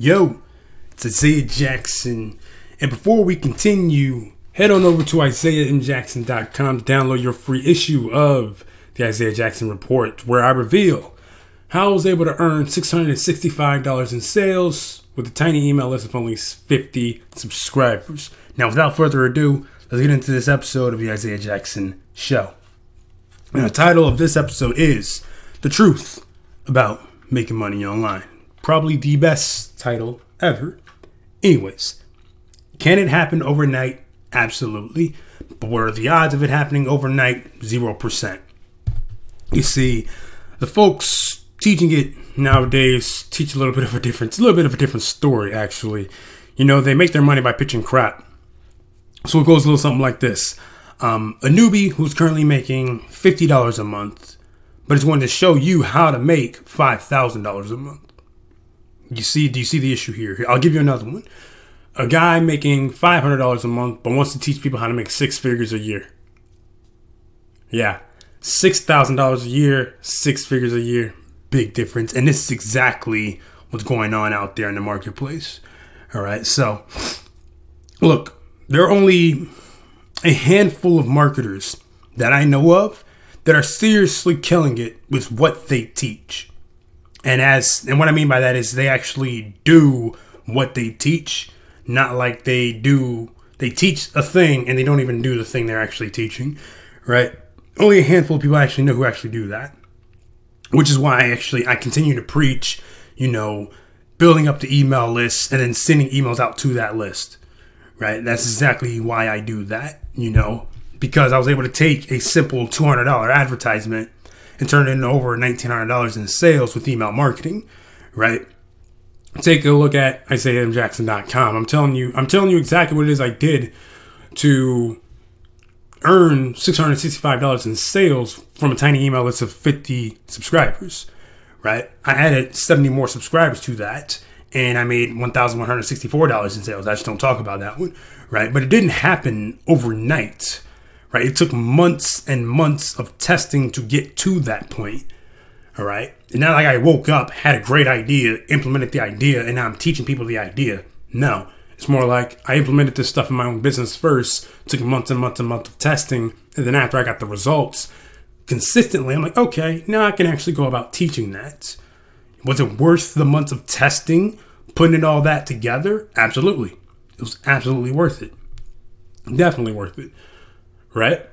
Yo, it's Isaiah Jackson. And before we continue, head on over to IsaiahMJackson.com to download your free issue of the Isaiah Jackson Report, where I reveal how I was able to earn $665 in sales with a tiny email list of only 50 subscribers. Now, without further ado, let's get into this episode of the Isaiah Jackson Show. And the title of this episode is The Truth About Making Money Online probably the best title ever. Anyways, can it happen overnight? Absolutely. But what are the odds of it happening overnight? 0%. You see, the folks teaching it nowadays teach a little bit of a different, a little bit of a different story, actually. You know, they make their money by pitching crap. So it goes a little something like this. Um, a newbie who's currently making $50 a month, but is going to show you how to make $5,000 a month. You see, do you see the issue here? I'll give you another one. A guy making five hundred dollars a month, but wants to teach people how to make six figures a year. Yeah, six thousand dollars a year, six figures a year, big difference. And this is exactly what's going on out there in the marketplace. All right, so look, there are only a handful of marketers that I know of that are seriously killing it with what they teach. And as and what I mean by that is they actually do what they teach, not like they do they teach a thing and they don't even do the thing they're actually teaching, right? Only a handful of people actually know who actually do that. Which is why I actually I continue to preach, you know, building up the email list and then sending emails out to that list. Right? That's exactly why I do that, you know, because I was able to take a simple $200 advertisement and turn in over $1,900 in sales with email marketing, right? Take a look at IsaiahMJackson.com. I'm telling you, I'm telling you exactly what it is I did to earn $665 in sales from a tiny email list of 50 subscribers, right? I added 70 more subscribers to that and I made $1,164 in sales. I just don't talk about that one, right? But it didn't happen overnight right? It took months and months of testing to get to that point. All right. And not like I woke up, had a great idea, implemented the idea, and now I'm teaching people the idea. No. It's more like I implemented this stuff in my own business first, took months and months and months of testing, and then after I got the results consistently, I'm like, okay, now I can actually go about teaching that. Was it worth the months of testing, putting it all that together? Absolutely. It was absolutely worth it. Definitely worth it right?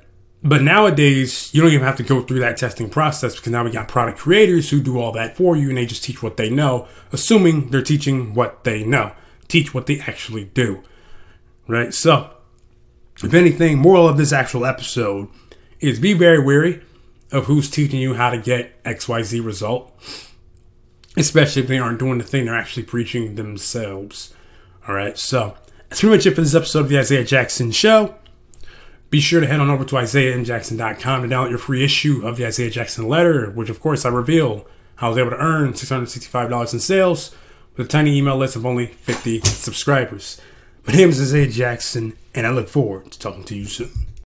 But nowadays, you don't even have to go through that testing process because now we got product creators who do all that for you and they just teach what they know, assuming they're teaching what they know. Teach what they actually do, right? So, if anything, moral of this actual episode is be very wary of who's teaching you how to get XYZ result, especially if they aren't doing the thing they're actually preaching themselves. All right, so that's pretty much it for this episode of the Isaiah Jackson Show. Be sure to head on over to IsaiahMJackson.com to download your free issue of the Isaiah Jackson letter, which of course I reveal how I was able to earn $665 in sales with a tiny email list of only 50 subscribers. My name is Isaiah Jackson, and I look forward to talking to you soon.